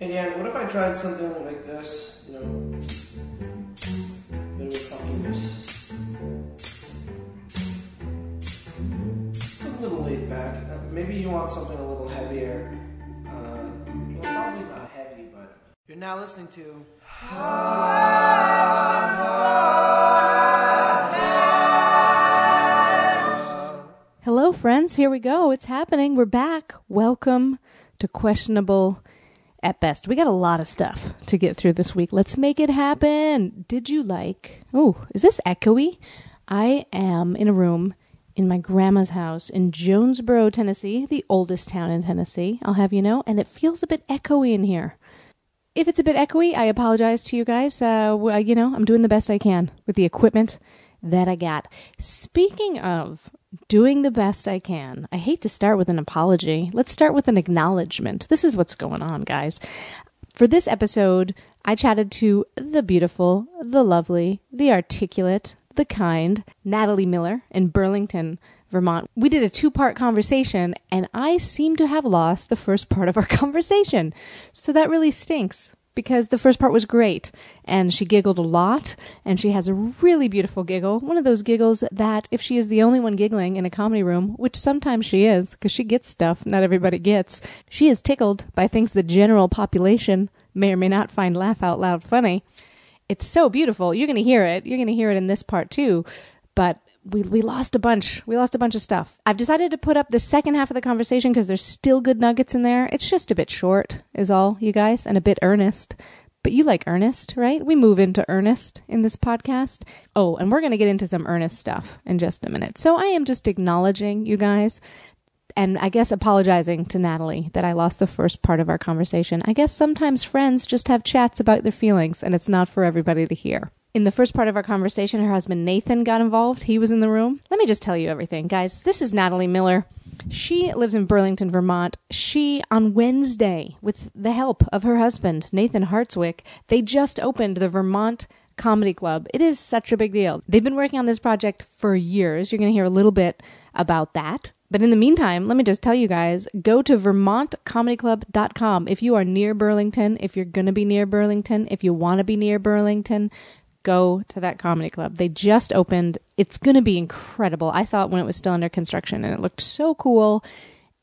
Hey Dan, what if I tried something like this? You know, bit of It's a little laid back. Uh, maybe you want something a little heavier. Uh, well, probably not heavy, but you're now listening to. Hello, friends. Here we go. It's happening. We're back. Welcome to Questionable at Best. We got a lot of stuff to get through this week. Let's make it happen. Did you like? Oh, is this echoey? I am in a room in my grandma's house in Jonesborough, Tennessee, the oldest town in Tennessee, I'll have you know, and it feels a bit echoey in here. If it's a bit echoey, I apologize to you guys. Uh, you know, I'm doing the best I can with the equipment that I got. Speaking of doing the best I can, I hate to start with an apology. Let's start with an acknowledgement. This is what's going on, guys. For this episode, I chatted to the beautiful, the lovely, the articulate, the kind Natalie Miller in Burlington, Vermont. We did a two part conversation, and I seem to have lost the first part of our conversation. So that really stinks because the first part was great and she giggled a lot and she has a really beautiful giggle. One of those giggles that if she is the only one giggling in a comedy room, which sometimes she is because she gets stuff not everybody gets, she is tickled by things the general population may or may not find laugh out loud funny. It's so beautiful. You're going to hear it. You're going to hear it in this part too. But we we lost a bunch. We lost a bunch of stuff. I've decided to put up the second half of the conversation because there's still good nuggets in there. It's just a bit short, is all, you guys, and a bit earnest. But you like earnest, right? We move into earnest in this podcast. Oh, and we're going to get into some earnest stuff in just a minute. So I am just acknowledging you guys and I guess apologizing to Natalie that I lost the first part of our conversation. I guess sometimes friends just have chats about their feelings and it's not for everybody to hear. In the first part of our conversation, her husband Nathan got involved. He was in the room. Let me just tell you everything, guys. This is Natalie Miller. She lives in Burlington, Vermont. She, on Wednesday, with the help of her husband, Nathan Hartswick, they just opened the Vermont Comedy Club. It is such a big deal. They've been working on this project for years. You're going to hear a little bit about that. But in the meantime, let me just tell you guys go to vermontcomedyclub.com. If you are near Burlington, if you're going to be near Burlington, if you want to be near Burlington, go to that comedy club. They just opened. It's going to be incredible. I saw it when it was still under construction and it looked so cool.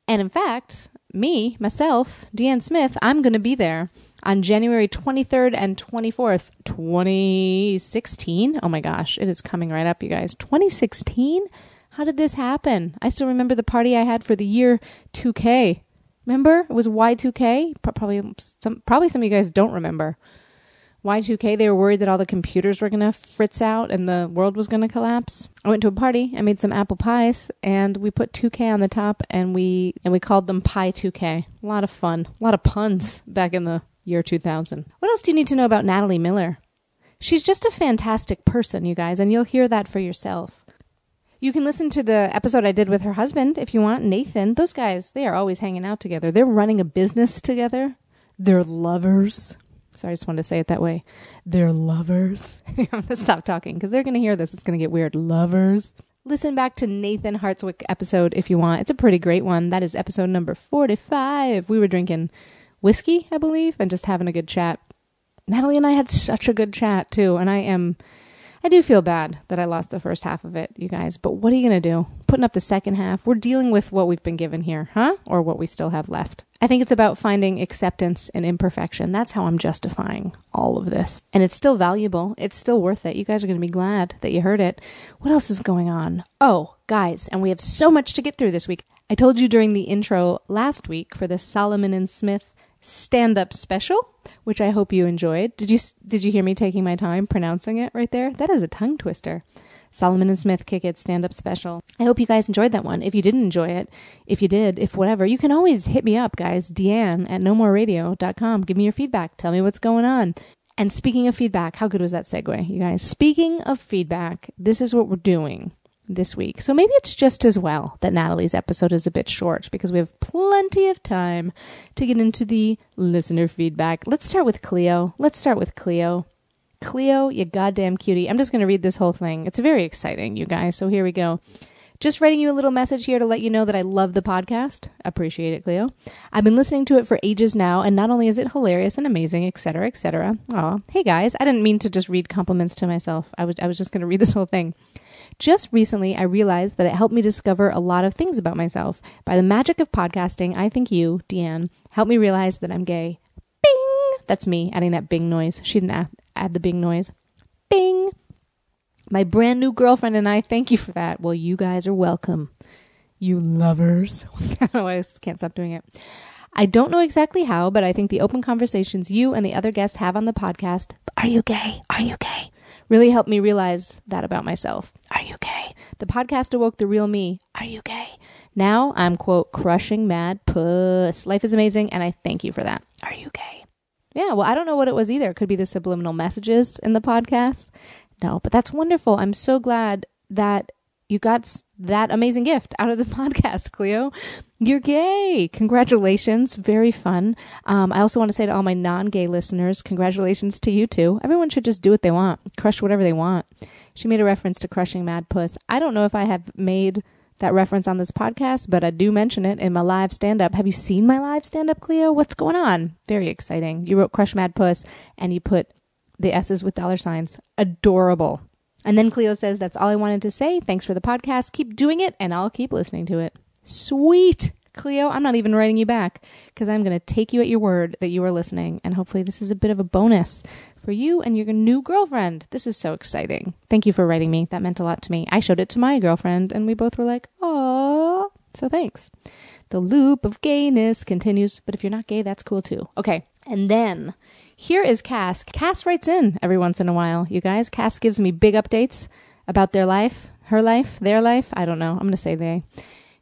And in fact, me, myself, Deanne Smith, I'm going to be there on January 23rd and 24th, 2016. Oh my gosh, it is coming right up, you guys. 2016? How did this happen? I still remember the party I had for the year 2K. Remember? It was Y2K. Probably some, probably some of you guys don't remember. Y2K, they were worried that all the computers were going to fritz out and the world was going to collapse. I went to a party, I made some apple pies, and we put 2K on the top and we and we called them Pie 2K. A lot of fun. A lot of puns back in the year 2000. What else do you need to know about Natalie Miller? She's just a fantastic person, you guys, and you'll hear that for yourself. You can listen to the episode I did with her husband if you want, Nathan. Those guys, they are always hanging out together. They're running a business together. They're lovers. Sorry, I just wanted to say it that way. They're lovers. I'm going to stop talking because they're going to hear this. It's going to get weird. Lovers. Listen back to Nathan Hartswick episode if you want. It's a pretty great one. That is episode number 45. We were drinking whiskey, I believe, and just having a good chat. Natalie and I had such a good chat too, and I am I do feel bad that I lost the first half of it, you guys, but what are you going to do? Putting up the second half. We're dealing with what we've been given here, huh? Or what we still have left. I think it's about finding acceptance and imperfection. That's how I'm justifying all of this. And it's still valuable. It's still worth it. You guys are going to be glad that you heard it. What else is going on? Oh, guys, and we have so much to get through this week. I told you during the intro last week for the Solomon and Smith stand-up special, which I hope you enjoyed. Did you did you hear me taking my time pronouncing it right there? That is a tongue twister. Solomon and Smith Kick It stand up special. I hope you guys enjoyed that one. If you didn't enjoy it, if you did, if whatever, you can always hit me up, guys. Deanne at nomoreradio.com. Give me your feedback. Tell me what's going on. And speaking of feedback, how good was that segue, you guys? Speaking of feedback, this is what we're doing this week. So maybe it's just as well that Natalie's episode is a bit short because we have plenty of time to get into the listener feedback. Let's start with Cleo. Let's start with Cleo. Cleo, you goddamn cutie. I'm just going to read this whole thing. It's very exciting, you guys. So here we go. Just writing you a little message here to let you know that I love the podcast. Appreciate it, Cleo. I've been listening to it for ages now, and not only is it hilarious and amazing, etc., etc. Aw, hey guys, I didn't mean to just read compliments to myself. I was I was just going to read this whole thing. Just recently, I realized that it helped me discover a lot of things about myself. By the magic of podcasting, I think you, Deanne, helped me realize that I'm gay. Bing! That's me adding that bing noise. She didn't add, add the bing noise. Bing! My brand new girlfriend and I thank you for that. Well, you guys are welcome. You lovers. Oh, I can't stop doing it. I don't know exactly how, but I think the open conversations you and the other guests have on the podcast, Are you gay? Are you gay? really helped me realize that about myself. Are you gay? The podcast awoke the real me. Are you gay? Now I'm, quote, crushing mad puss. Life is amazing, and I thank you for that. Are you gay? Yeah, well, I don't know what it was either. It could be the subliminal messages in the podcast. No, but that's wonderful. I'm so glad that you got that amazing gift out of the podcast, Cleo. You're gay. Congratulations. Very fun. Um, I also want to say to all my non gay listeners, congratulations to you too. Everyone should just do what they want, crush whatever they want. She made a reference to crushing Mad Puss. I don't know if I have made that reference on this podcast, but I do mention it in my live stand up. Have you seen my live stand up, Cleo? What's going on? Very exciting. You wrote Crush Mad Puss and you put the S's with dollar signs. Adorable. And then Cleo says, That's all I wanted to say. Thanks for the podcast. Keep doing it, and I'll keep listening to it. Sweet. Cleo, I'm not even writing you back because I'm going to take you at your word that you are listening. And hopefully, this is a bit of a bonus for you and your new girlfriend. This is so exciting. Thank you for writing me. That meant a lot to me. I showed it to my girlfriend, and we both were like, oh. So thanks. The loop of gayness continues, but if you're not gay, that's cool too. Okay. And then here is Cass. Cass writes in every once in a while, you guys. Cass gives me big updates about their life, her life, their life. I don't know. I'm going to say they.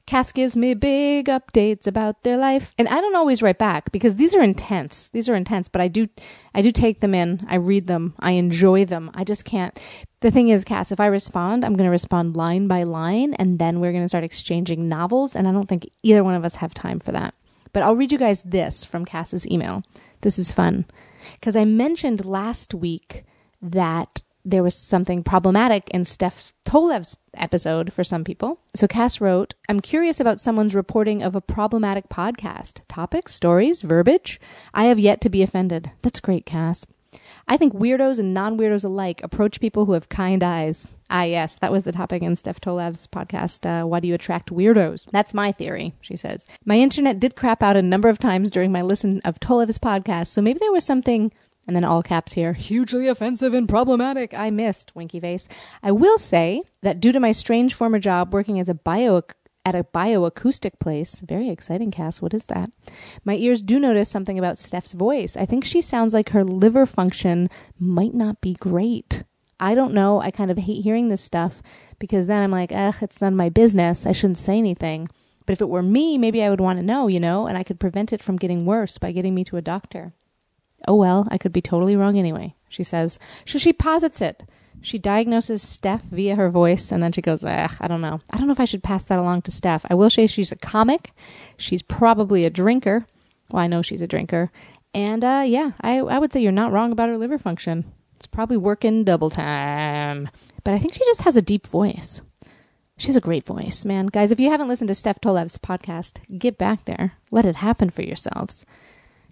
Cass gives me big updates about their life, and I don't always write back because these are intense. These are intense, but I do, I do take them in. I read them. I enjoy them. I just can't. The thing is, Cass, if I respond, I'm going to respond line by line, and then we're going to start exchanging novels, and I don't think either one of us have time for that. But I'll read you guys this from Cass's email. This is fun because I mentioned last week that there was something problematic in Steph Tolev's episode for some people. So Cass wrote, I'm curious about someone's reporting of a problematic podcast. Topics, stories, verbiage? I have yet to be offended. That's great, Cass. I think weirdos and non weirdos alike approach people who have kind eyes. Ah, yes, that was the topic in Steph Tolev's podcast. Uh, why do you attract weirdos? That's my theory, she says. My internet did crap out a number of times during my listen of Tolev's podcast, so maybe there was something and then all caps here, hugely offensive and problematic. I missed, winky face. I will say that due to my strange former job working as a bio at a bioacoustic place. Very exciting, Cass. What is that? My ears do notice something about Steph's voice. I think she sounds like her liver function might not be great. I don't know. I kind of hate hearing this stuff because then I'm like, ugh, it's none of my business. I shouldn't say anything. But if it were me, maybe I would want to know, you know, and I could prevent it from getting worse by getting me to a doctor. Oh well, I could be totally wrong anyway, she says. So she posits it. She diagnoses Steph via her voice, and then she goes, I don't know. I don't know if I should pass that along to Steph. I will say she's a comic. She's probably a drinker. Well, I know she's a drinker. And uh, yeah, I, I would say you're not wrong about her liver function. It's probably working double time. But I think she just has a deep voice. She's a great voice, man. Guys, if you haven't listened to Steph Tolev's podcast, get back there. Let it happen for yourselves.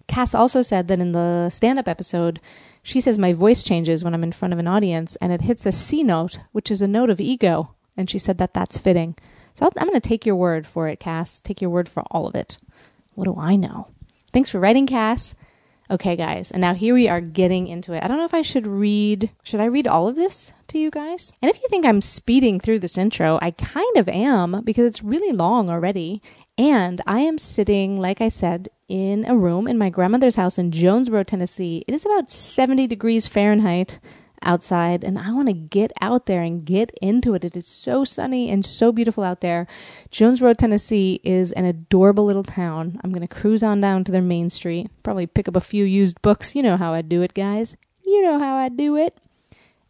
Cass also said that in the stand up episode, she says my voice changes when I'm in front of an audience and it hits a C note, which is a note of ego. And she said that that's fitting. So i am going to take your word for it, Cass. Take your word for all of it. What do I know? Thanks for writing, Cass. Okay, guys, and now here we are getting into it. I don't know if I should read. Should I read all of this to you guys? And if you think I'm speeding through this intro, I kind of am because it's really long already. And I am sitting, like I said, in a room in my grandmother's house in Jonesborough, Tennessee. It is about 70 degrees Fahrenheit outside, and I want to get out there and get into it. It is so sunny and so beautiful out there. Jonesborough, Tennessee is an adorable little town. I'm going to cruise on down to their main street, probably pick up a few used books. You know how I do it, guys. You know how I do it.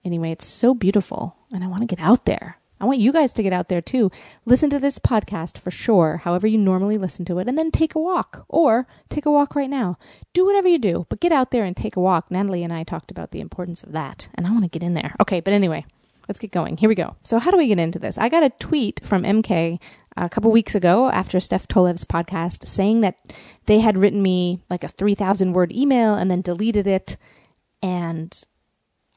Anyway, it's so beautiful, and I want to get out there. I want you guys to get out there too. Listen to this podcast for sure, however you normally listen to it, and then take a walk or take a walk right now. Do whatever you do, but get out there and take a walk. Natalie and I talked about the importance of that, and I want to get in there. Okay, but anyway, let's get going. Here we go. So, how do we get into this? I got a tweet from MK uh, a couple weeks ago after Steph Tolev's podcast saying that they had written me like a 3,000 word email and then deleted it. And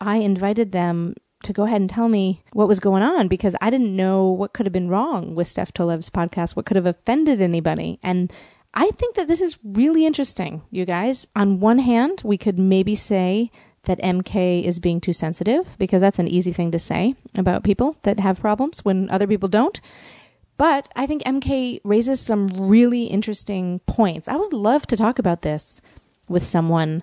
I invited them to go ahead and tell me what was going on because I didn't know what could have been wrong with Steph Tolev's podcast, what could have offended anybody. And I think that this is really interesting, you guys. On one hand, we could maybe say that MK is being too sensitive because that's an easy thing to say about people that have problems when other people don't. But I think MK raises some really interesting points. I would love to talk about this with someone.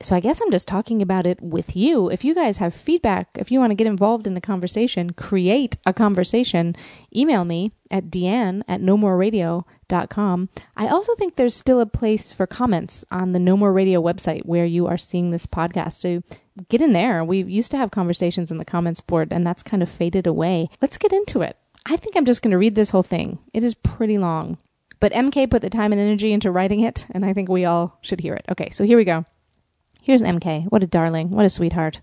So I guess I'm just talking about it with you. If you guys have feedback, if you want to get involved in the conversation, create a conversation, email me at deanne at nomoreradio.com. I also think there's still a place for comments on the No More Radio website where you are seeing this podcast. So get in there. We used to have conversations in the comments board and that's kind of faded away. Let's get into it. I think I'm just going to read this whole thing. It is pretty long. But MK put the time and energy into writing it, and I think we all should hear it. Okay, so here we go. Here's MK. What a darling. What a sweetheart.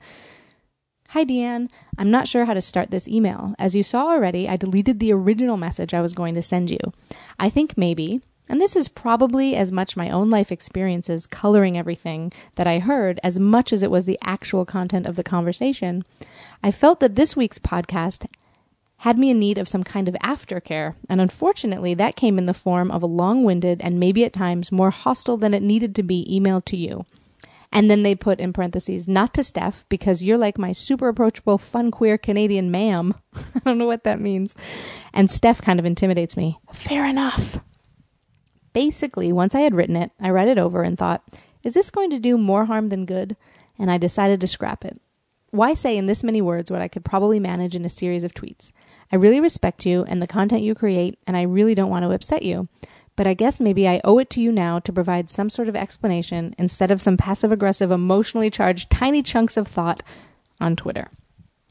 Hi, Deanne. I'm not sure how to start this email. As you saw already, I deleted the original message I was going to send you. I think maybe, and this is probably as much my own life experiences coloring everything that I heard as much as it was the actual content of the conversation. I felt that this week's podcast had me in need of some kind of aftercare, and unfortunately, that came in the form of a long winded and maybe at times more hostile than it needed to be email to you. And then they put in parentheses, not to Steph, because you're like my super approachable, fun, queer Canadian ma'am. I don't know what that means. And Steph kind of intimidates me. Fair enough. Basically, once I had written it, I read it over and thought, is this going to do more harm than good? And I decided to scrap it. Why say in this many words what I could probably manage in a series of tweets? I really respect you and the content you create, and I really don't want to upset you. But I guess maybe I owe it to you now to provide some sort of explanation instead of some passive aggressive, emotionally charged tiny chunks of thought on Twitter.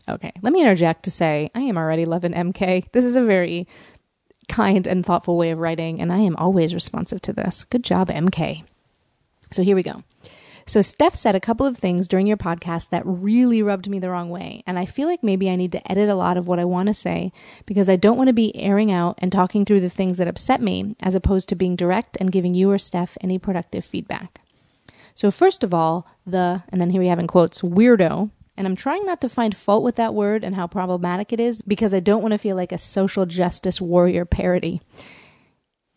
Okay, let me interject to say I am already loving MK. This is a very kind and thoughtful way of writing, and I am always responsive to this. Good job, MK. So here we go. So, Steph said a couple of things during your podcast that really rubbed me the wrong way. And I feel like maybe I need to edit a lot of what I want to say because I don't want to be airing out and talking through the things that upset me as opposed to being direct and giving you or Steph any productive feedback. So, first of all, the, and then here we have in quotes, weirdo. And I'm trying not to find fault with that word and how problematic it is because I don't want to feel like a social justice warrior parody.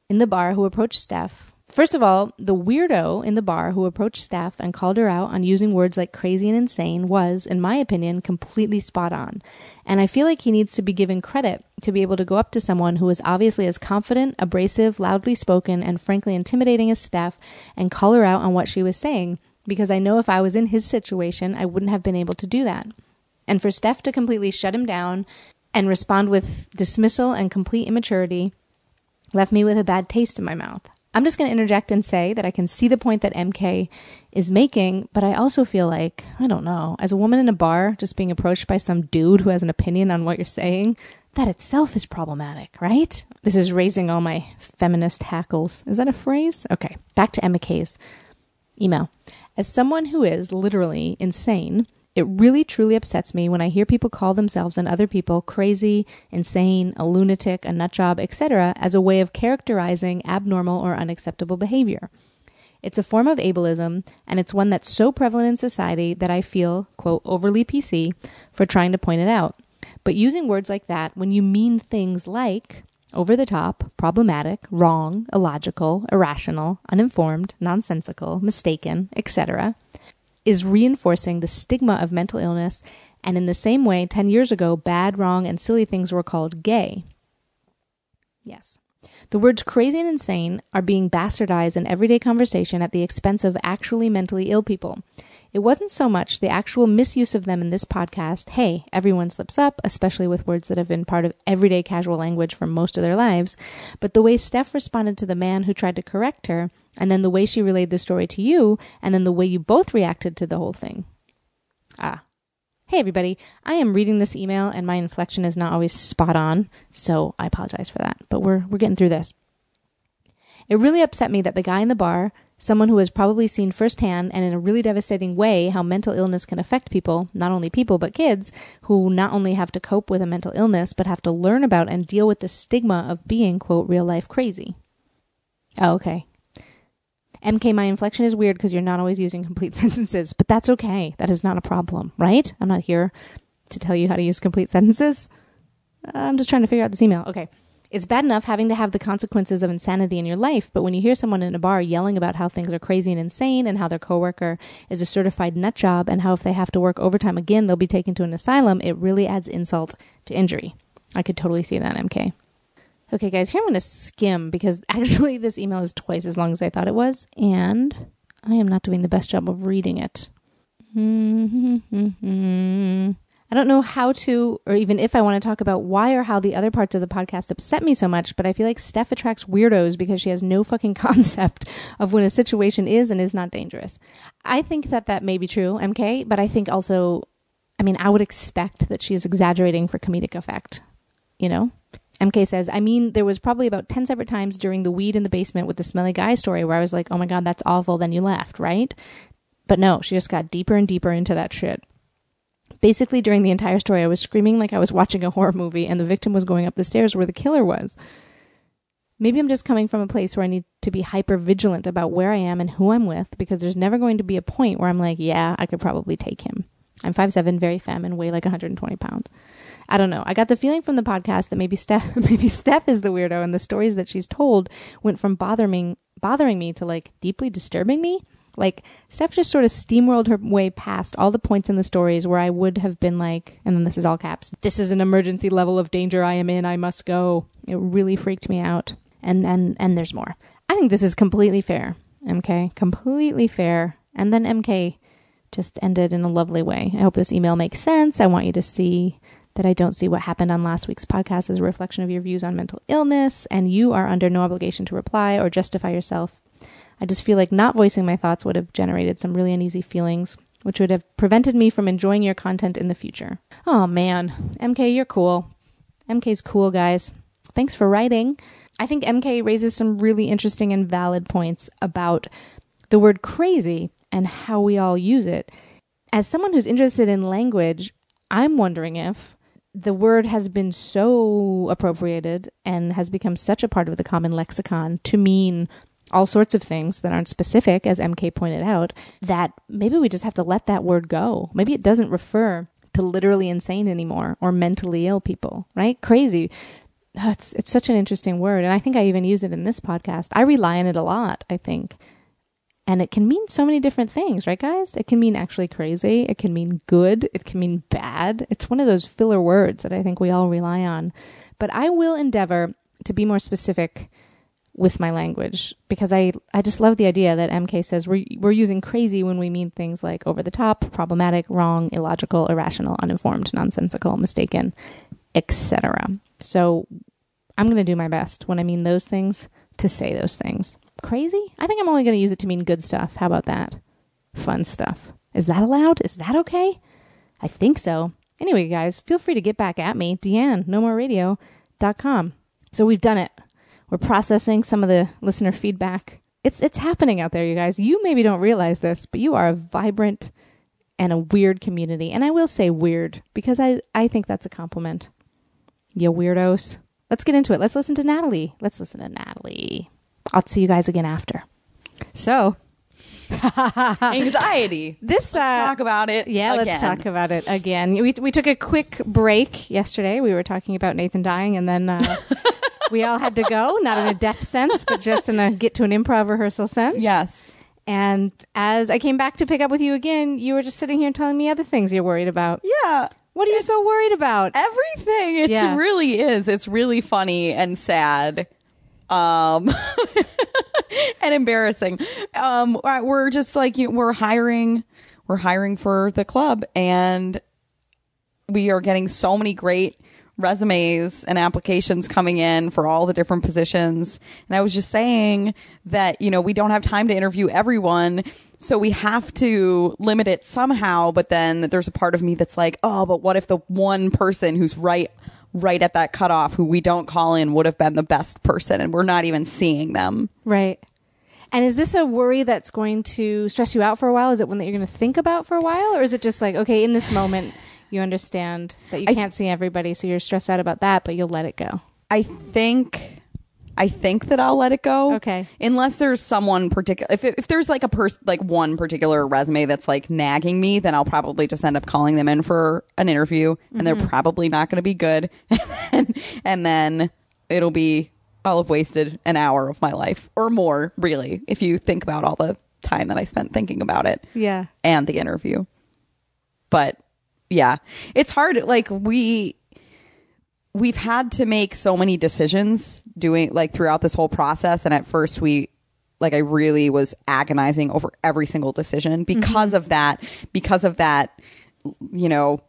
In the bar, who approached Steph First of all, the weirdo in the bar who approached Steph and called her out on using words like crazy and insane was, in my opinion, completely spot on. And I feel like he needs to be given credit to be able to go up to someone who is obviously as confident, abrasive, loudly spoken, and frankly intimidating as Steph and call her out on what she was saying. Because I know if I was in his situation, I wouldn't have been able to do that. And for Steph to completely shut him down and respond with dismissal and complete immaturity left me with a bad taste in my mouth. I'm just going to interject and say that I can see the point that MK is making, but I also feel like, I don't know, as a woman in a bar, just being approached by some dude who has an opinion on what you're saying, that itself is problematic, right? This is raising all my feminist hackles. Is that a phrase? Okay, back to MK's email. As someone who is literally insane, it really truly upsets me when I hear people call themselves and other people crazy, insane, a lunatic, a nutjob, etc., as a way of characterizing abnormal or unacceptable behavior. It's a form of ableism, and it's one that's so prevalent in society that I feel, quote, overly PC for trying to point it out. But using words like that when you mean things like over the top, problematic, wrong, illogical, irrational, uninformed, nonsensical, mistaken, etc., is reinforcing the stigma of mental illness, and in the same way, 10 years ago, bad, wrong, and silly things were called gay. Yes. The words crazy and insane are being bastardized in everyday conversation at the expense of actually mentally ill people. It wasn't so much the actual misuse of them in this podcast. Hey, everyone slips up, especially with words that have been part of everyday casual language for most of their lives. But the way Steph responded to the man who tried to correct her, and then the way she relayed the story to you, and then the way you both reacted to the whole thing. Ah. Hey everybody, I am reading this email and my inflection is not always spot on, so I apologize for that. But we're we're getting through this. It really upset me that the guy in the bar someone who has probably seen firsthand and in a really devastating way how mental illness can affect people, not only people, but kids, who not only have to cope with a mental illness, but have to learn about and deal with the stigma of being, quote, real life crazy. Oh, okay. MK, my inflection is weird because you're not always using complete sentences, but that's okay. That is not a problem, right? I'm not here to tell you how to use complete sentences. Uh, I'm just trying to figure out this email. Okay. It's bad enough having to have the consequences of insanity in your life, but when you hear someone in a bar yelling about how things are crazy and insane and how their coworker is a certified nut job and how if they have to work overtime again, they'll be taken to an asylum, it really adds insult to injury. I could totally see that, MK. Okay, guys, here I'm going to skim because actually this email is twice as long as I thought it was, and I am not doing the best job of reading it. I don't know how to, or even if I want to talk about why or how the other parts of the podcast upset me so much, but I feel like Steph attracts weirdos because she has no fucking concept of when a situation is and is not dangerous. I think that that may be true, MK, but I think also, I mean, I would expect that she is exaggerating for comedic effect, you know? MK says, I mean, there was probably about 10 separate times during the weed in the basement with the smelly guy story where I was like, oh my God, that's awful. Then you left, right? But no, she just got deeper and deeper into that shit. Basically, during the entire story, I was screaming like I was watching a horror movie and the victim was going up the stairs where the killer was. Maybe I'm just coming from a place where I need to be hyper vigilant about where I am and who I'm with because there's never going to be a point where I'm like, yeah, I could probably take him. I'm 5'7, very femme, and weigh like 120 pounds. I don't know. I got the feeling from the podcast that maybe Steph, maybe Steph is the weirdo, and the stories that she's told went from bothering bothering me to like deeply disturbing me. Like Steph just sort of steamrolled her way past all the points in the stories where I would have been like, and then this is all caps. This is an emergency level of danger I am in. I must go. It really freaked me out. And then and there's more. I think this is completely fair. MK, completely fair. And then MK just ended in a lovely way. I hope this email makes sense. I want you to see that I don't see what happened on last week's podcast as a reflection of your views on mental illness, and you are under no obligation to reply or justify yourself. I just feel like not voicing my thoughts would have generated some really uneasy feelings, which would have prevented me from enjoying your content in the future. Oh man, MK, you're cool. MK's cool, guys. Thanks for writing. I think MK raises some really interesting and valid points about the word crazy and how we all use it. As someone who's interested in language, I'm wondering if the word has been so appropriated and has become such a part of the common lexicon to mean all sorts of things that aren't specific, as MK pointed out, that maybe we just have to let that word go. Maybe it doesn't refer to literally insane anymore or mentally ill people, right? Crazy. Ah, it's, it's such an interesting word. And I think I even use it in this podcast. I rely on it a lot, I think. And it can mean so many different things, right, guys? It can mean actually crazy. It can mean good. It can mean bad. It's one of those filler words that I think we all rely on. But I will endeavor to be more specific with my language because I, I just love the idea that MK says we're, we're using crazy when we mean things like over the top, problematic, wrong, illogical, irrational, uninformed, nonsensical, mistaken, etc. So I'm going to do my best when I mean those things to say those things. Crazy? I think I'm only going to use it to mean good stuff. How about that? Fun stuff. Is that allowed? Is that okay? I think so. Anyway, guys, feel free to get back at me. Deanne, no more radio.com. So we've done it. We're processing some of the listener feedback. It's it's happening out there, you guys. You maybe don't realize this, but you are a vibrant and a weird community. And I will say weird because I, I think that's a compliment. You weirdos. Let's get into it. Let's listen to Natalie. Let's listen to Natalie. I'll see you guys again after. So, anxiety. This let's uh, talk about it. Yeah, again. let's talk about it again. We we took a quick break yesterday. We were talking about Nathan dying, and then uh, we all had to go, not in a death sense, but just in a get to an improv rehearsal sense. Yes. And as I came back to pick up with you again, you were just sitting here telling me other things you're worried about. Yeah. What are you so worried about? Everything. It yeah. really is. It's really funny and sad. Um and embarrassing. Um we're just like you know, we're hiring we're hiring for the club and we are getting so many great resumes and applications coming in for all the different positions. And I was just saying that, you know, we don't have time to interview everyone. So we have to limit it somehow. But then there's a part of me that's like, oh, but what if the one person who's right, right at that cutoff who we don't call in would have been the best person and we're not even seeing them? Right. And is this a worry that's going to stress you out for a while? Is it one that you're going to think about for a while? Or is it just like, okay, in this moment, you understand that you I- can't see everybody, so you're stressed out about that, but you'll let it go? I think I think that I'll let it go. Okay. Unless there's someone particular if if there's like a person like one particular resume that's like nagging me, then I'll probably just end up calling them in for an interview and they're mm-hmm. probably not going to be good. and, and then it'll be I'll have wasted an hour of my life or more, really, if you think about all the time that I spent thinking about it Yeah. and the interview. But yeah, it's hard. Like we, we've had to make so many decisions doing like throughout this whole process. And at first we, like I really was agonizing over every single decision because of that, because of that, you know,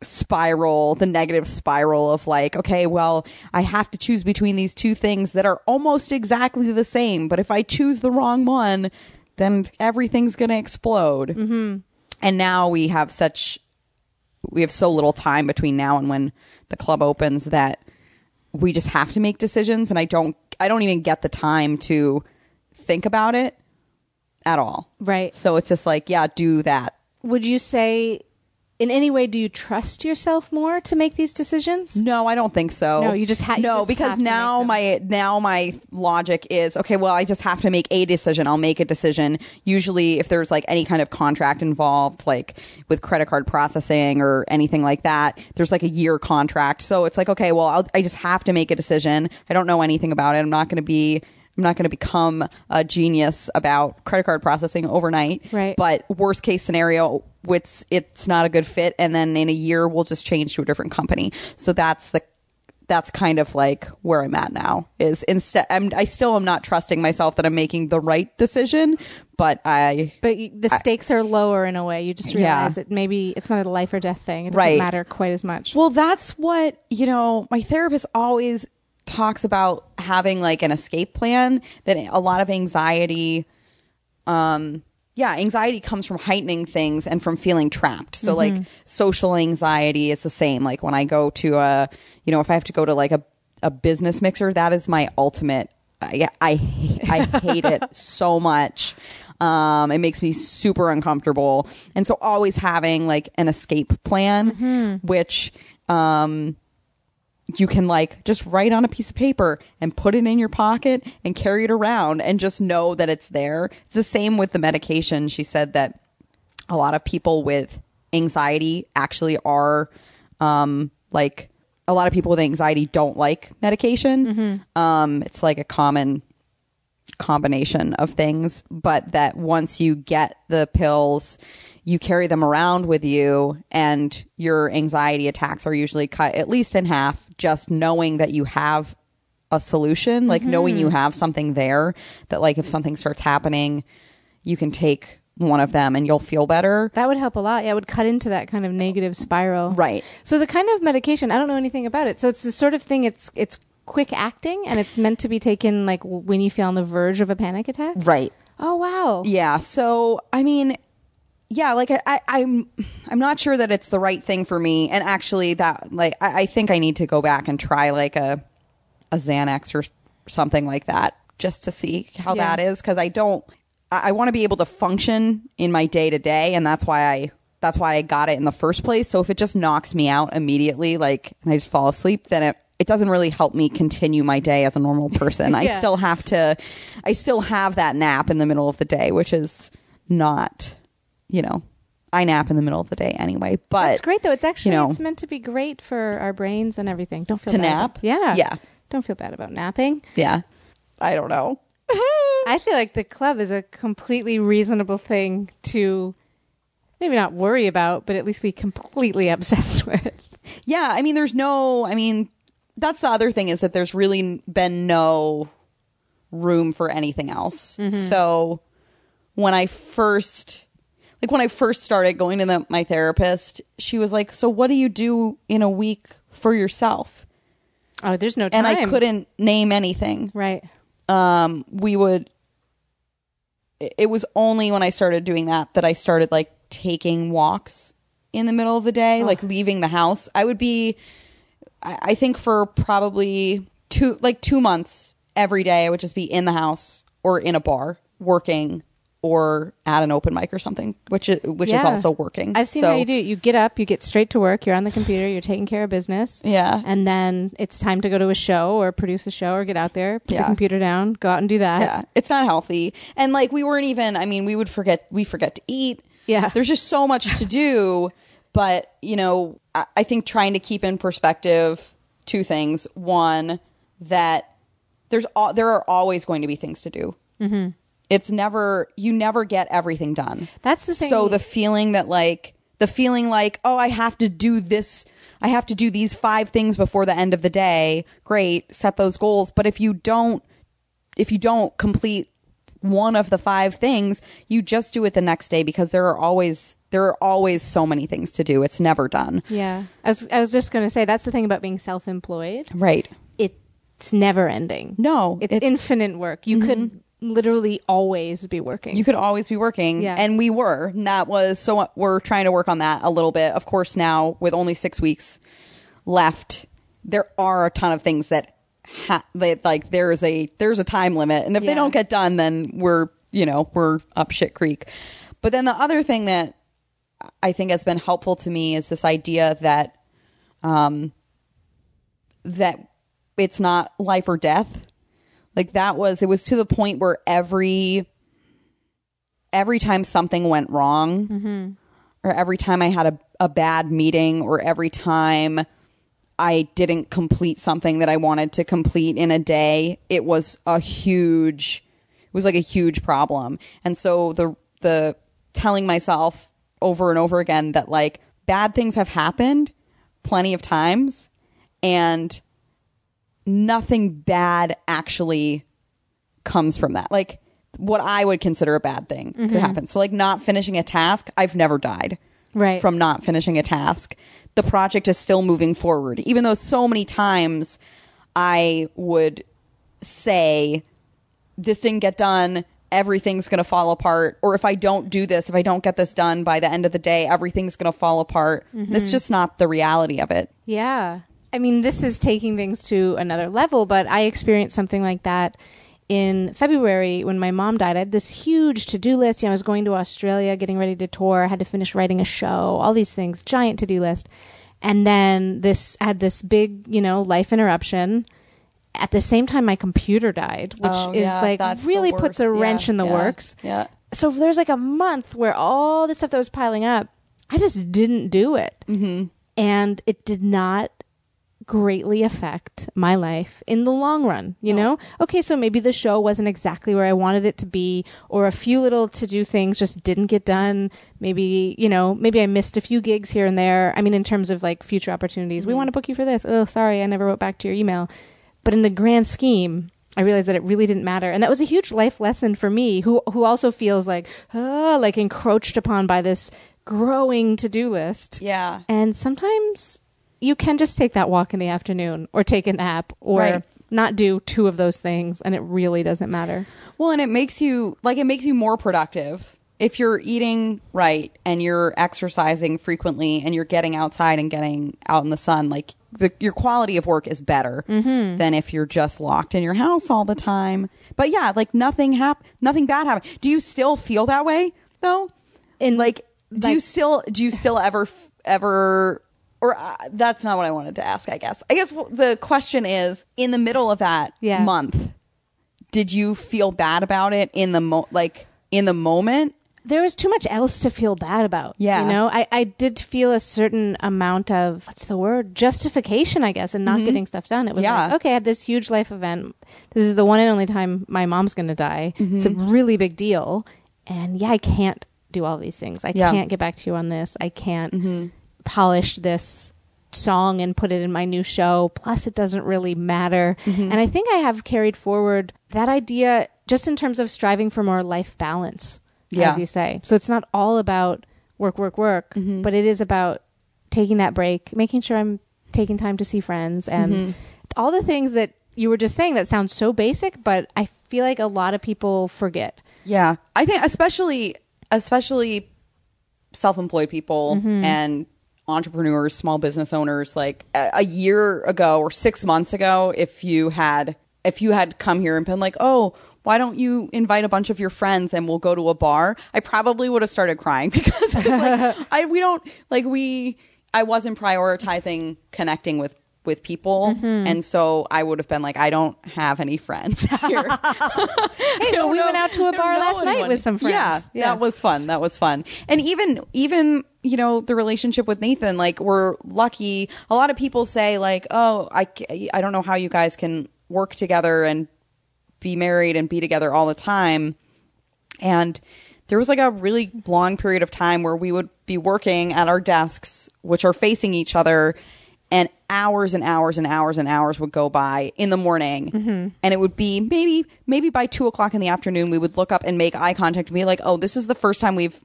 spiral, the negative spiral of like, okay, well, I have to choose between these two things that are almost exactly the same. But if I choose the wrong one, then everything's going to explode. Mm-hmm. And now we have such, we have so little time between now and when the club opens that we just have to make decisions. And I don't, I don't even get the time to think about it at all. Right. So it's just like, yeah, do that. Would you say, in any way, do you trust yourself more to make these decisions? No, I don't think so. No, you just ha- you no just because have to now make my now my logic is okay. Well, I just have to make a decision. I'll make a decision. Usually, if there's like any kind of contract involved, like with credit card processing or anything like that, there's like a year contract. So it's like okay, well, I'll, I just have to make a decision. I don't know anything about it. I'm not going to be. I'm not going to become a genius about credit card processing overnight. Right. But worst case scenario, it's it's not a good fit, and then in a year we'll just change to a different company. So that's the that's kind of like where I'm at now. Is instead I'm I still am not trusting myself that I'm making the right decision, but I But you, the stakes are lower in a way. You just Yeah. realize that maybe it's not a life or death thing. It doesn't Right. matter quite as much. Well, that's what, you know, my therapist always talks about having like an escape plan that a lot of anxiety um yeah, anxiety comes from heightening things and from feeling trapped. So like social anxiety is the same. Like when I go to a, you know, if I have to go to like a a business mixer, that is my ultimate I I, I hate it so much. Um, it makes me super uncomfortable. And so always having like an escape plan, which um you can like just write on a piece of paper and put it in your pocket and carry it around and just know that it's there. It's the same with the medication. She said that a lot of people with anxiety actually are um like a lot of people with anxiety don't like medication. Um it's like a common combination of things, but that once you get the pills, you carry them around with you, and your anxiety attacks are usually cut at least in half, just knowing that you have a solution, like knowing you mm-hmm. have something there that, like, if something starts happening, you can take one of them and you'll feel better. that would help a lot. Yeah, it would cut into that kind of negative spiral. Right. So the kind of medication, I don't know anything about it. So it's the sort of thing. It's it's quick acting, and it's meant to be taken like when you feel on the verge of a panic attack. Right. Oh wow. Yeah. So I mean, yeah, like I, I, I'm, I'm not sure that it's the right thing for me. And actually, that like I, I think I need to go back and try like a, a Xanax or something like that just to see how Yeah. that is because I don't. I, I want to be able to function in my day to day, and that's why I. That's why I got it in the first place. So if it just knocks me out immediately, like, and I just fall asleep, then it it doesn't really help me continue my day as a normal person. I still have to, I still have that nap in the middle of the day, which is not, you know, I nap in the middle of the day anyway. But It's great though. It's actually you know. it's meant to be great for our brains and everything. Don't feel To bad. nap? Yeah. Yeah. Don't feel bad about napping. yeah, I don't know. I feel like the club is a completely reasonable thing to maybe not worry about, but at least be completely obsessed with. Yeah, I mean, there's no, I mean, that's the other thing is that there's really been no room for anything else. Mm-hmm. So when I first, like when I first started going to the, my therapist, she was like, "So what do you do in a week for yourself?" Oh, there's no time. And I couldn't name anything. Right. um, we would. it- was only when I started doing that that I started like taking walks in the middle of the day, like leaving the house. I would be, I, I think, for probably two, like two months every day. I would just be in the house or in a bar working or at an open mic or something, which is which is also working. I've seen So- how you do it. You get up, you get straight to work, you're on the computer, you're taking care of business. Yeah. And then it's time to go to a show or produce a show or get out there, put the Yeah. computer down, go out and do that. Yeah, it's not healthy. And like we weren't even. I mean, we would forget. We forget to eat. Yeah. there's just so much to do. But you know, I, I think trying to keep in perspective two things. One, that there's all, there are always going to be things to do. Mm-hmm. It's never you never get everything done. That's the thing. So the feeling that like the feeling like oh I have to do this I have to do these five things before the end of the day. Great, set those goals, but if you don't if you don't complete one of the five things, you just do it the next day because there are always there are always so many things to do. It's never done. Yeah. I was, I was just going to say that's the thing about being self employed. Right. It's never ending. No, It's, it's- infinite work. You mm-hmm. could literally always be working. You could always be working. Yeah. And we were. And that was so we're trying to work on that a little bit. Of course, now with only six weeks left, there are a ton of things that ha- that like there's a there's a time limit. And if Yeah. they don't get done, then we're you know, we're up shit creek. But then the other thing that I think has been helpful to me is this idea that um that it's not life or death. Like that was it was to the point where every every time something went wrong or every time I had a, a bad meeting or every time I didn't complete something that I wanted to complete in a day, it was a huge it was like a huge problem. And so the the telling myself over and over again that like bad things have happened plenty of times and nothing bad actually comes from that. Like what I would consider a bad thing could mm-hmm. happen. So like not finishing a task, I've never died Right. from not finishing a task. The project is still moving forward, even though so many times I would say, this didn't get done, everything's going to fall apart. Or if I don't do this, if I don't get this done by the end of the day, everything's going to fall apart. Mm-hmm. That's just not the reality of it. Yeah. I mean, this is taking things to another level, but I experienced something like that in February when my mom died. I had this huge to do list. You know, I was going to Australia, getting ready to tour, I had to finish writing a show, all these things, giant to do list. And then this I had this big, you know, life interruption. At the same time, my computer died, which Oh, is yeah, like really puts a wrench Yeah, in the yeah, works. yeah. So there's like a month where all the stuff that was piling up, I just didn't do it. Mm-hmm. And it did not greatly affect my life in the long run, you know? Okay, so maybe the show wasn't exactly where I wanted it to be, or a few little to do things just didn't get done. Maybe, you know, maybe I missed a few gigs here and there. I mean, in terms of like future opportunities, we want to book you for this. Oh, sorry, I never wrote back to your email. But in the grand scheme, I realized that it really didn't matter, and that was a huge life lesson for me, who who also feels like ah, like encroached upon by this growing to do list. Yeah. And sometimes you can just take that walk in the afternoon, or take a nap, or Right. not do two of those things, and it really doesn't matter. Well, and it makes you like it makes you more productive if you're eating right and you're exercising frequently and you're getting outside and getting out in the sun. Like the, your quality of work is better Mm-hmm. than if you're just locked in your house all the time. But yeah, like nothing hap- nothing bad happened. Do you still feel that way though? And like, do you still do you still ever ever or uh, that's not what I wanted to ask. I guess. I guess the question is in the middle of that Yeah. month did you feel bad about it in the mo like in the moment there was too much else to feel bad about. Yeah. You know, I, I did feel a certain amount of, what's the word? Justification, I guess, and not getting stuff done. It was Mm-hmm. Yeah. like, okay, I had this huge life event. This is the one and only time my mom's going to die. It's a Mm-hmm. really big deal. And yeah, I can't do all these things. I Yeah. Mm-hmm. can't get back to you on this. I can't polish this song and put it in my new show. Plus, it doesn't really matter. Mm-hmm. And I think I have carried forward that idea just in terms of striving for more life balance, Yeah. as you say. So it's not all about work, work, work, Mm-hmm. but it is about taking that break, making sure I'm taking time to see friends, and Mm-hmm. all the things that you were just saying that sounds so basic, but I feel like a lot of people forget. yeah i think especially especially self-employed people Mm-hmm. and entrepreneurs small business owners like a, a year ago or six months ago if you had if you had come here and been like oh why don't you invite a bunch of your friends and we'll go to a bar? I probably would have started crying because it's like, I, we don't, like, we, I wasn't prioritizing connecting with with people. Mm-hmm. and so i would have been like i don't have any friends here. Hey, but we went out to a bar last night with some friends. yeah, that was fun. That was fun. And even even you know the relationship with nathan like we're lucky. A lot of people say like oh i i don't know how you guys can work together and be married and be together all the time. And there was like a really long period of time where we would be working at our desks, which are facing each other, and hours and hours and hours and hours would go by in the morning. And it would be maybe, maybe by two o'clock in the afternoon, we would look up and make eye contact and be like, oh, this is the first time we've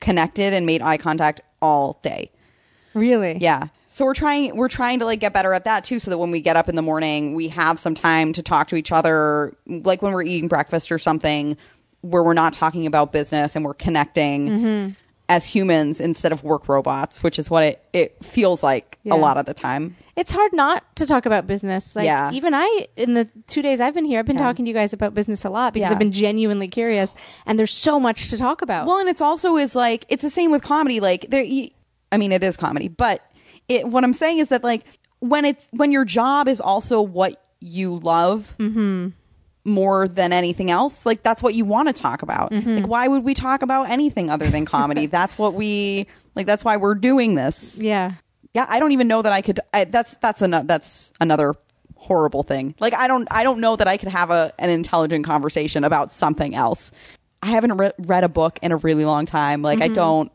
connected and made eye contact all day. Really? Yeah. So we're trying we're trying to like get better at that too so that when we get up in the morning we have some time to talk to each other like when we're eating breakfast or something where we're not talking about business and we're connecting Mm-hmm. As humans instead of work robots, which is what it, it feels like Yeah. a lot of the time. It's hard not to talk about business. Like Yeah. even I in the 2 days I've been here, I've been talking to you guys about business a lot because Yeah. I've been genuinely curious and there's so much to talk about. Well, and it's also is like it's the same with comedy. Like there, I mean, it is comedy, but it. What I'm saying is that like when it's when your job is also what you love mm-hmm. More than anything else, like that's what you want to talk about. Mm-hmm. Like, why would we talk about anything other than comedy? that's what we like. That's why we're doing this. yeah. Yeah, I don't even know that I could. I, that's that's another that's another horrible thing. Like I don't I don't know that I could have a an intelligent conversation about something else. I haven't re- read a book in a really long time. Like I mm-hmm. don't.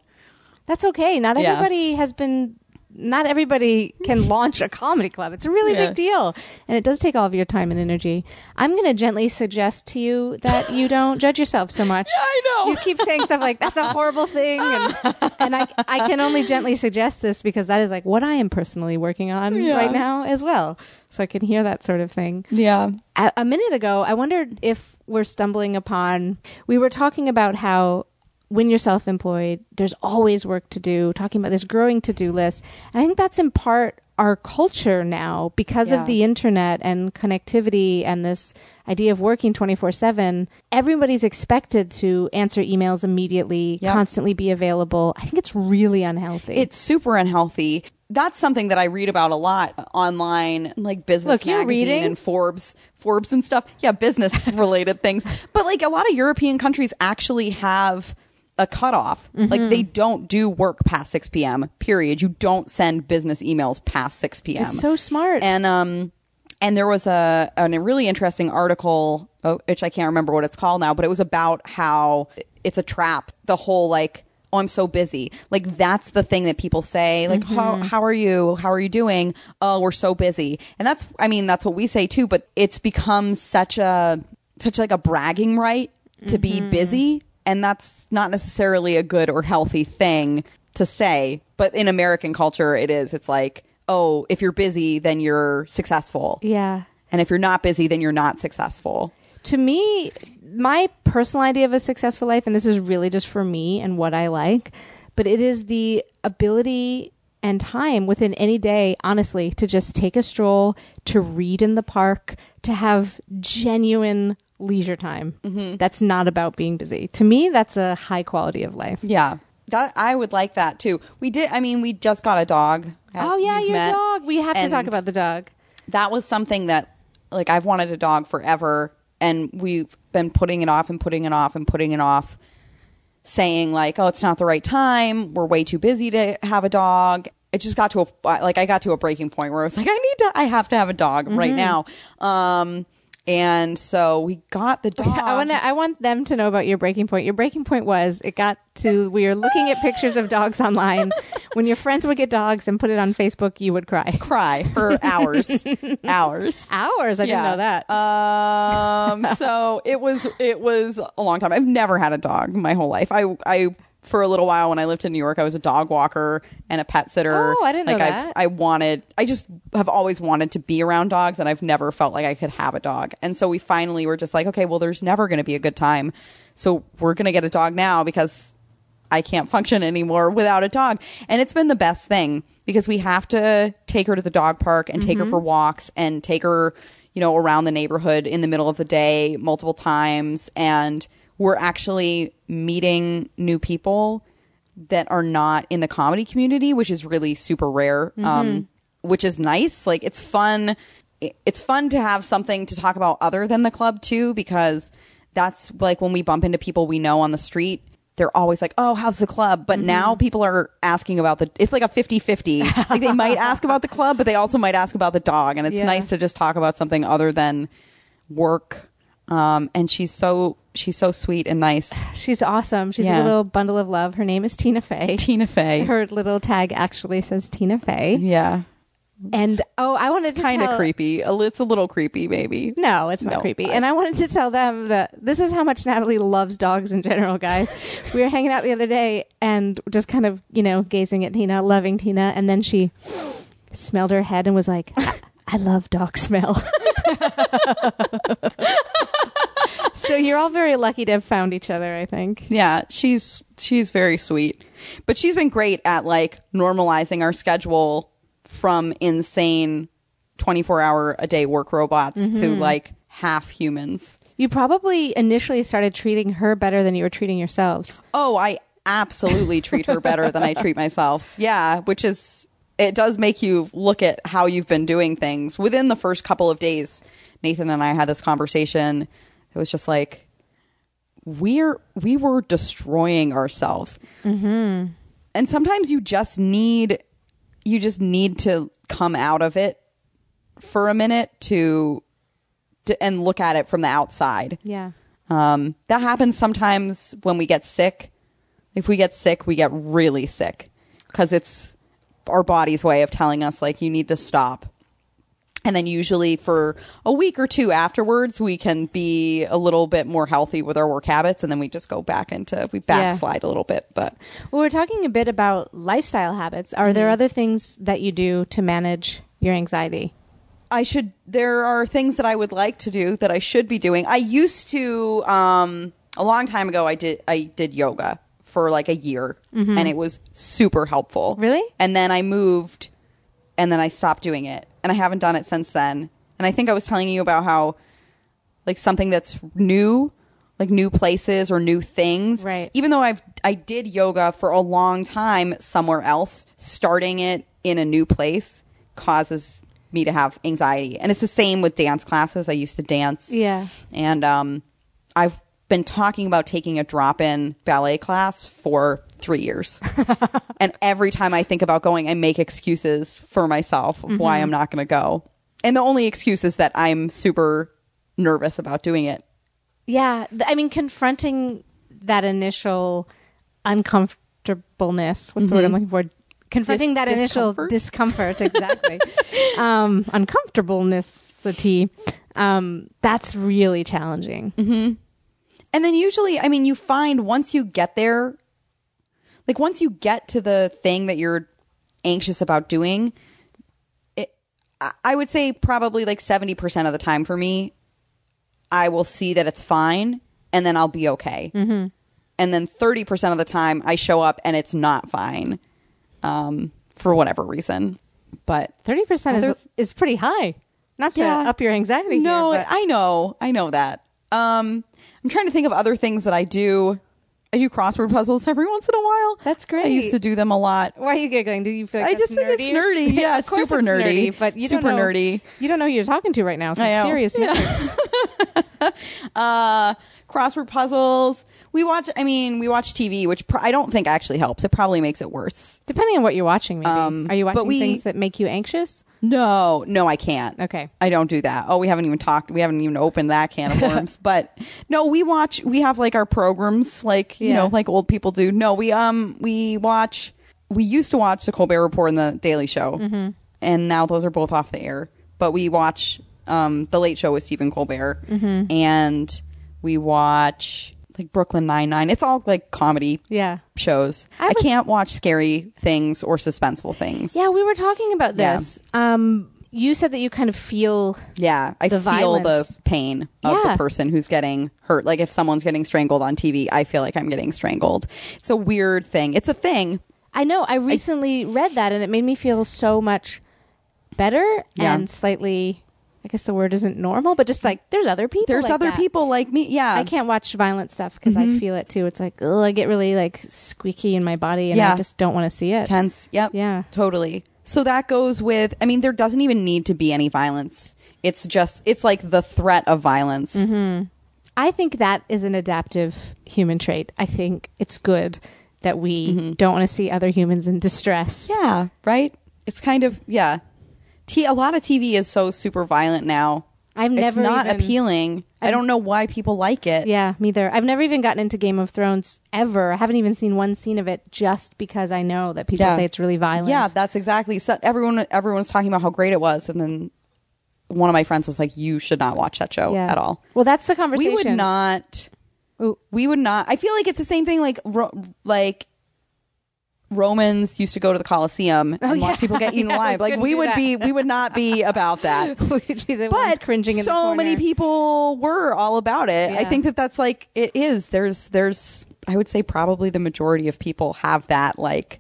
That's okay. Not Yeah. everybody has been. Not everybody can launch a comedy club. It's a really Yeah. big deal, and it does take all of your time and energy. I'm going to gently suggest to you that you don't judge yourself so much. I know. You keep saying stuff like "that's a horrible thing," and, and I I can only gently suggest this because that is like what I am personally working on Yeah. right now as well. So I can hear that sort of thing Yeah. a, a minute ago, I wondered if we're stumbling upon. We were talking about how when you're self employed, there's always work to do, talking about this growing to do list. And I think that's in part our culture now because Yeah. of the internet and connectivity and this idea of working 24 7. Everybody's expected to answer emails immediately, Yep. constantly be available. I think it's really unhealthy. It's super unhealthy. That's something that I read about a lot online, like business Look, magazine reading. and Forbes, Forbes and stuff. Yeah, business related things. But like a lot of European countries actually have a cutoff. Like Mm-hmm. they don't do work past six p.m. Period. You don't send business emails past six p.m. It's so smart. And um, and there was a, a really interesting article, oh, which I can't remember what it's called now, but it was about how it's a trap. The whole like, oh, I'm so busy. Like that's the thing that people say. Like, how how are you? How are you doing? Oh, we're so busy. And that's, I mean, that's what we say too. But it's become such a such like a bragging right to be busy, and that's not necessarily a good or healthy thing to say. But in American culture, it is. It's like, oh, if you're busy, then you're successful. yeah. And if you're not busy, then you're not successful. to me, my personal idea of a successful life, and this is really just for me and what I like, but it is the ability and time within any day, honestly, to just take a stroll, to read in the park, to have genuine leisure time. That's not about being busy. To me, that's a high quality of life. Yeah. That I would like that too. We did I mean, we just got a dog. Oh, yeah, your met. dog. We have to talk about the dog. that was something that like I've wanted a dog forever and we've been putting it off and putting it off and putting it off saying like oh it's not the right time we're way too busy to have a dog it just got to a like I got to a breaking point where I was like I need to I have to have a dog right now um and so we got the dog I want I want them to know about your breaking point. Your breaking point was it got to we were looking at pictures of dogs online. when your friends would get dogs and put it on Facebook, you would cry. cry for hours hours Hours. I didn't know that. Um, so it was it was a long time. I've never had a dog my whole life. I I for a little while when I lived in New York, I was a dog walker and a pet sitter. Oh, I didn't know that. I've, I wanted. I just have always wanted to be around dogs, and I've never felt like I could have a dog. And so we finally were just like, okay, well, there's never going to be a good time, so we're going to get a dog now because I can't function anymore without a dog. And it's been the best thing because we have to take her to the dog park and take her Mm-hmm. for walks and take her, you know, around the neighborhood in the middle of the day multiple times. And we're actually meeting new people that are not in the comedy community, which is really super rare, um, which is nice. Like, it's fun. It's fun to have something to talk about other than the club, too, because that's like when we bump into people we know on the street. They're always like, oh, how's the club? But now people are asking about the, it's like a 50 50. like they might ask about the club, but they also might ask about the dog. And it's Yeah. nice to just talk about something other than work. Um, and she's so, she's so sweet and nice. She's awesome. She's Yeah. a little bundle of love. Her name is Tina Fey. Tina Fey. Her little tag actually says Tina Fey. Yeah. And oh, I wanted to Kind of tell- creepy. It's a little creepy, maybe. No, it's not No, creepy. I- and I wanted to tell them that this is how much Natalie loves dogs in general, guys. we were hanging out the other day and just kind of, you know, gazing at Tina, loving Tina, and then she smelled her head and was like, I, I love dog smell. So you're all very lucky to have found each other, I think. Yeah, she's she's very sweet. But she's been great at like normalizing our schedule from insane 24-hour a day work robots to Mm-hmm. like half humans. You probably initially started treating her better than you were treating yourselves. Oh, I absolutely treat her better than I treat myself. Yeah, which is it does make you look at how you've been doing things within the first couple of days. Nathan and I had this conversation. It was just like we're we were destroying ourselves, mm-hmm. and sometimes you just need you just need to come out of it for a minute to, to and look at it from the outside. Yeah. Um, that happens sometimes when we get sick. If we get sick, we get really sick because it's our body's way of telling us, like, you need to stop. And then usually for a week or two afterwards, we can be a little bit more healthy with our work habits. And then we just go back into, we Yeah. backslide a little bit. But Well, we're talking a bit about lifestyle habits. Are there other things that you do to manage your anxiety? I should. There are things that I would like to do that I should be doing. I used to um, a long time ago. I did. I did yoga for like a year, and it was super helpful. Really? And then I moved, and then I stopped doing it, and I haven't done it since then. And I think I was telling you about how, like something that's new, like new places or new things. Right. Even though I've I did yoga for a long time somewhere else, starting it in a new place causes me to have anxiety. And it's the same with dance classes. I used to dance. Yeah. And um, I've been talking about taking a drop in ballet class for three years. and every time I think about going, I make excuses for myself of why I'm not going to go. And the only excuse is that I'm super nervous about doing it. Yeah. I mean, confronting that initial uncomfortableness. What's the word I'm looking for? Confronting Dis- that initial discomfort? discomfort. Exactly. um, uncomfortableness, the T. Um, that's really challenging. Mm-hmm. And then usually, I mean, you find once you get there, like once you get to the thing that you're anxious about doing, it, I- would say probably like 70% of the time for me, I will see that it's fine and then I'll be okay. Mm-hmm. And then 30% of the time I show up and it's not fine um, for whatever reason. But Thirty percent is is pretty high. Not to Yeah. up your anxiety. no, here, but I know, I know that. Um, I'm trying to think of other things that I do. I do crossword puzzles every once in a while. That's great. I used to do them a lot. why are you giggling? Do you feel like I just think it's nerdy nerdy. Yeah, super it's nerdy. But you Super don't know, nerdy. You don't know who you're talking to right now. So serious Yeah. Uh, crossword puzzles. We watch. I mean, we watch TV, which pr- I don't think actually helps. It probably makes it worse. Depending on what you're watching, maybe. Um, are you watching we- things that make you anxious? No, no, I can't. Okay. I don't do that. Oh, we haven't even talked. We haven't even opened that can of worms. but no, we watch. We have like our programs, like you Yeah. know, like old people do. No, we um we watch. We used to watch the Colbert Report and the Daily Show, Mm-hmm. and now those are both off the air. But we watch um the Late Show with Stephen Colbert, Mm-hmm. and we watch like Brooklyn Nine Nine. It's all like comedy Yeah. shows. I I, was- can't watch scary things or suspenseful things. Yeah, we were talking about Yeah. this. Um, you said that you kind of feel Yeah, I The feel violence. the pain of Yeah. the person who's getting hurt. Like if someone's getting strangled on TV, I feel like I'm getting strangled. It's a weird thing. It's a thing. I know. I recently read that and it made me feel so much better Yeah. and slightly guess the word isn't normal, but just like there's other people. There's like other that. people like me. Yeah. I can't watch violent stuff because Mm-hmm. I feel it too. It's like ugh, I get really like squeaky in my body, and Yeah. I just don't want to see it. tense. Yep. Yeah. Totally. So that goes with I mean there doesn't even need to be any violence. It's just it's like the threat of violence. Mm-hmm. I think that is an adaptive human trait. I think it's good that we don't want to see other humans in distress. Mm-hmm. Yeah, right? It's kind of yeah. T- a lot of TV is so super violent now. I've never. It's not even- appealing. I don't know why people like it. Yeah, me either. I've never even gotten into Game of Thrones ever. I haven't even seen one scene of it just because I know that people Yeah. say it's really violent. Yeah, that's exactly. So everyone everyone's talking about how great it was, and then one of my friends was like, "You should not watch that show Yeah. at all." Well, that's the conversation. We would not. Ooh. We would not. I feel like it's the same thing. Like ro- like Romans used to go to the Colosseum and Oh, watch yeah. people get eaten Yeah, alive. Like we would that. be. We would not be about that. We'd be the ones but cringing in the so many people were all about it. I think that that's like it is. There's there's I would say probably the majority of people have that like.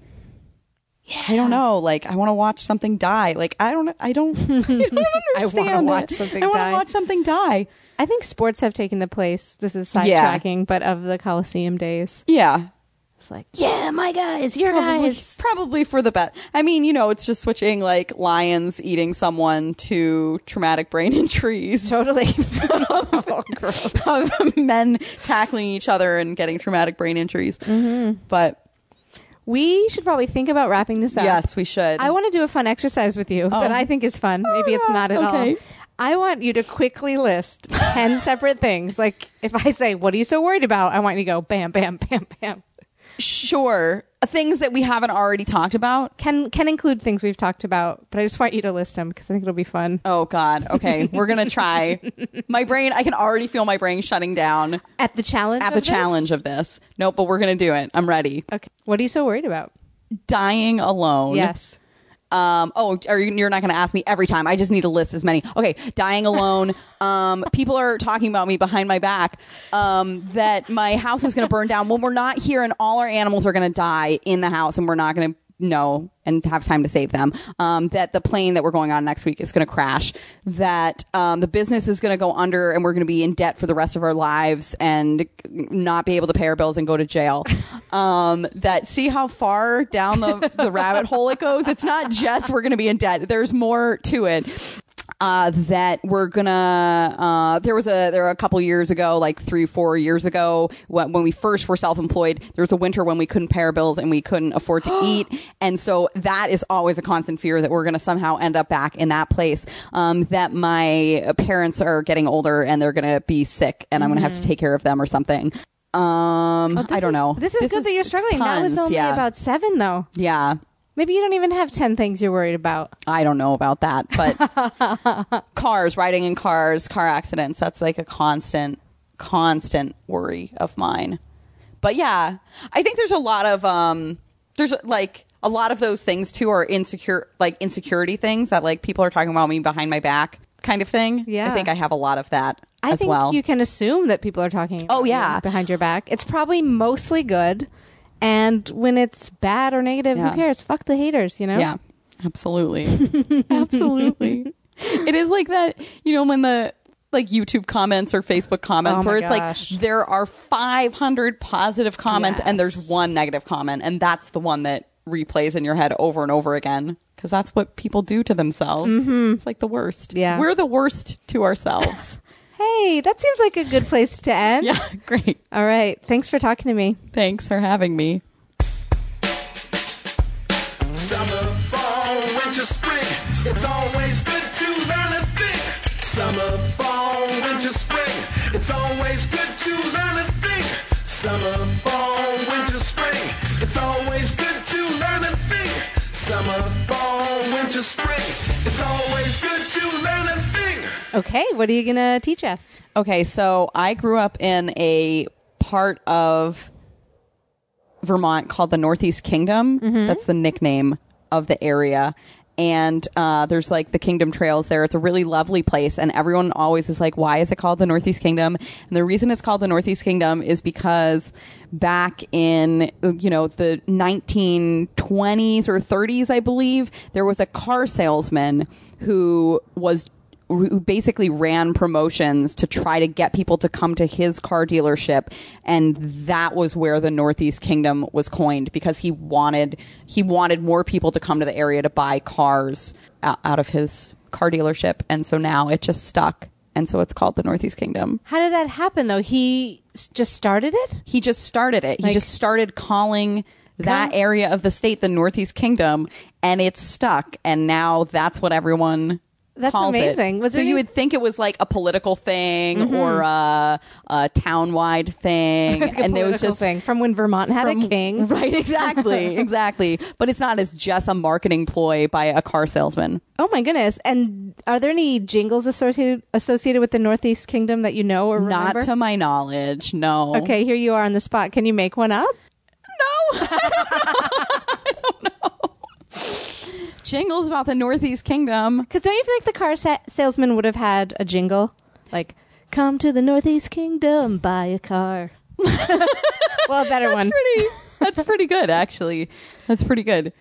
Yeah. I don't know. Like, I want to watch something die. Like, I don't. I don't. I don't understand I wanna watch it. something I want to watch something die. I think sports have taken the place. This is Yeah. sidetracking, but of the Coliseum days, Yeah, it's like, yeah, my guys, your probably, guys. probably for the best. I mean, you know, it's just switching like lions eating someone to traumatic brain injuries. Totally. oh, gross. of men tackling each other and getting traumatic brain injuries. Mm-hmm. But We should probably think about wrapping this up. yes, we should. I want to do a fun exercise with you that Oh. I think is fun. Maybe it's not at okay. all. I want you to quickly list 10 separate things. Like if I say, What are you so worried about? I want you to go bam, bam, bam, bam. Sure things that we haven't already talked about. Can can include things we've talked about, but I just want you to list them because I think it'll be fun. Oh God. Okay, we're gonna try. My brain. I can already feel my brain shutting down At the challenge at the this? challenge of this. Nope, but we're gonna do it. I'm ready. Okay. What are you so worried about? Dying alone. Yes. Um, oh, are you, you're not going to ask me every time. I just need to list as many. Okay, dying alone. um, people are talking about me behind my back. Um, that my house is going to burn down when we're not here, and all our animals are going to die in the house, and we're not going to know and have time to save them. Um, that the plane that we're going on next week is going to crash. That um, the business is going to go under, and we're going to be in debt for the rest of our lives, and not be able to pay our bills and go to jail. Um, that see how far down the, the rabbit hole it goes. It's not just we're going to be in debt. There's more to it. Uh, that we're gonna. Uh, there was a there were a couple years ago, like three four years ago, when, when we first were self employed. There was a winter when we couldn't pay our bills and we couldn't afford to eat, and so that is always a constant fear that we're gonna somehow end up back in that place. Um, that my parents are getting older and they're gonna be sick, and I'm gonna have to take care of them or something. Um, Oh, I don't is- know. This is good that you're struggling. that was only yeah. about seven, though. Yeah. Maybe you don't even have 10 things you're worried about. I don't know about that, but cars, riding in cars, car accidents, that's like a constant, constant worry of mine. But yeah, I think there's a lot of, um, there's like a lot of those things too are insecure, like insecurity things that like people are talking about me behind my back kind of thing. Yeah. I think I have a lot of that I as think well. you can assume that people are talking about Oh, yeah. behind your back. It's probably mostly good. And when it's bad or negative, Yeah. who cares? Fuck the haters, you know? Yeah, absolutely. absolutely. It is like that, you know, when the like YouTube comments or Facebook comments Oh my where it's gosh. like there are 500 positive comments and there's Yes. one negative comment and that's the one that replays in your head over and over again because that's what people do to themselves. It's like the worst. Mm-hmm. Yeah. We're the worst to ourselves. Hey, that seems like a good place to end. yeah, great. All right. Thanks for talking to me. Thanks for having me. Summer, fall, winter, spring. It's always good to learn a thing. Summer, fall, winter, spring. It's always good to learn a thing. Summer, fall, winter, spring. It's always good to learn a thing. Summer, fall, winter, spring. It's always good to learn a thing. Okay. What are you going to teach us? Okay, so I grew up in a part of Vermont called the Northeast Kingdom. That's the nickname of the area. And uh, there's like the Kingdom Trails there. It's a really lovely place. And everyone always is like, why is it called the Northeast Kingdom? And the reason it's called the Northeast Kingdom is because back in, you know, the 1920s or 30s, I believe, there was a car salesman who was who basically ran promotions to try to get people to come to his car dealership and that was where the northeast kingdom was coined because he wanted he wanted more people to come to the area to buy cars out, of his car dealership and so now it just stuck and so it's called the northeast kingdom How did that happen though? He just started it? he just started it. Like- he just started calling that area of the state the Northeast Kingdom, and it's stuck. And now that's what everyone. That's calls it. amazing. Was so there you Mm-hmm. would think it was like a political thing or a, a town-wide thing, Like and it was just thing from when Vermont had from- a king. right? Exactly, exactly. But it's not as just a marketing ploy by a car salesman. Oh my goodness! And are there any jingles associated associated with the Northeast Kingdom that you know or remember? Not to my knowledge, no. okay, here you are on the spot. Can you make one up? No. I don't know. Jingles about the Northeast Kingdom. Because don't you feel like the car sa- salesman would have had a jingle like "Come to the Northeast Kingdom, buy a car." well, a better one. pretty that's pretty good actually that's pretty good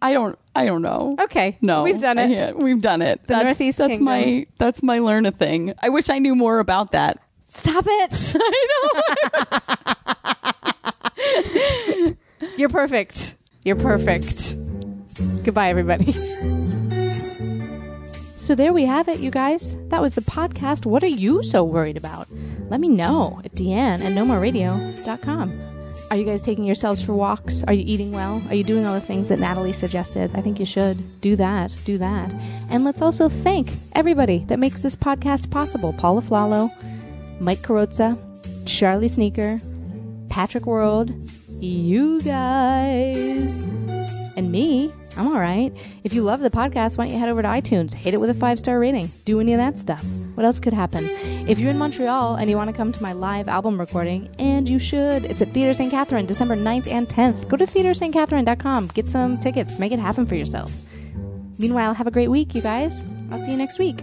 i don't i don't know Okay, no we've done it. we've done it The that's, Northeast that's Kingdom. my that's my learn a thing i wish i knew more about that Stop it! i know You're perfect. You're perfect. Goodbye, everybody. So there we have it, you guys. That was the podcast. What are you so worried about? Let me know at Deanne at nomaradio.com. Are you guys taking yourselves for walks? Are you eating well? Are you doing all the things that Natalie suggested? I think you should. Do that. Do that. And let's also thank everybody that makes this podcast possible. Paula Flalo, Mike Carozza, Charlie Sneaker, Patrick World, you guys, and me. I'm all right. If you love the podcast, why don't you head over to iTunes, hit it with a five star rating, do any of that stuff. What else could happen? If you're in Montreal and you want to come to my live album recording, and you should, it's at Theater St. Catherine, December 9th and 10th. Go to theaterstcatherine.com, get some tickets, make it happen for yourselves. Meanwhile, have a great week, you guys. I'll see you next week.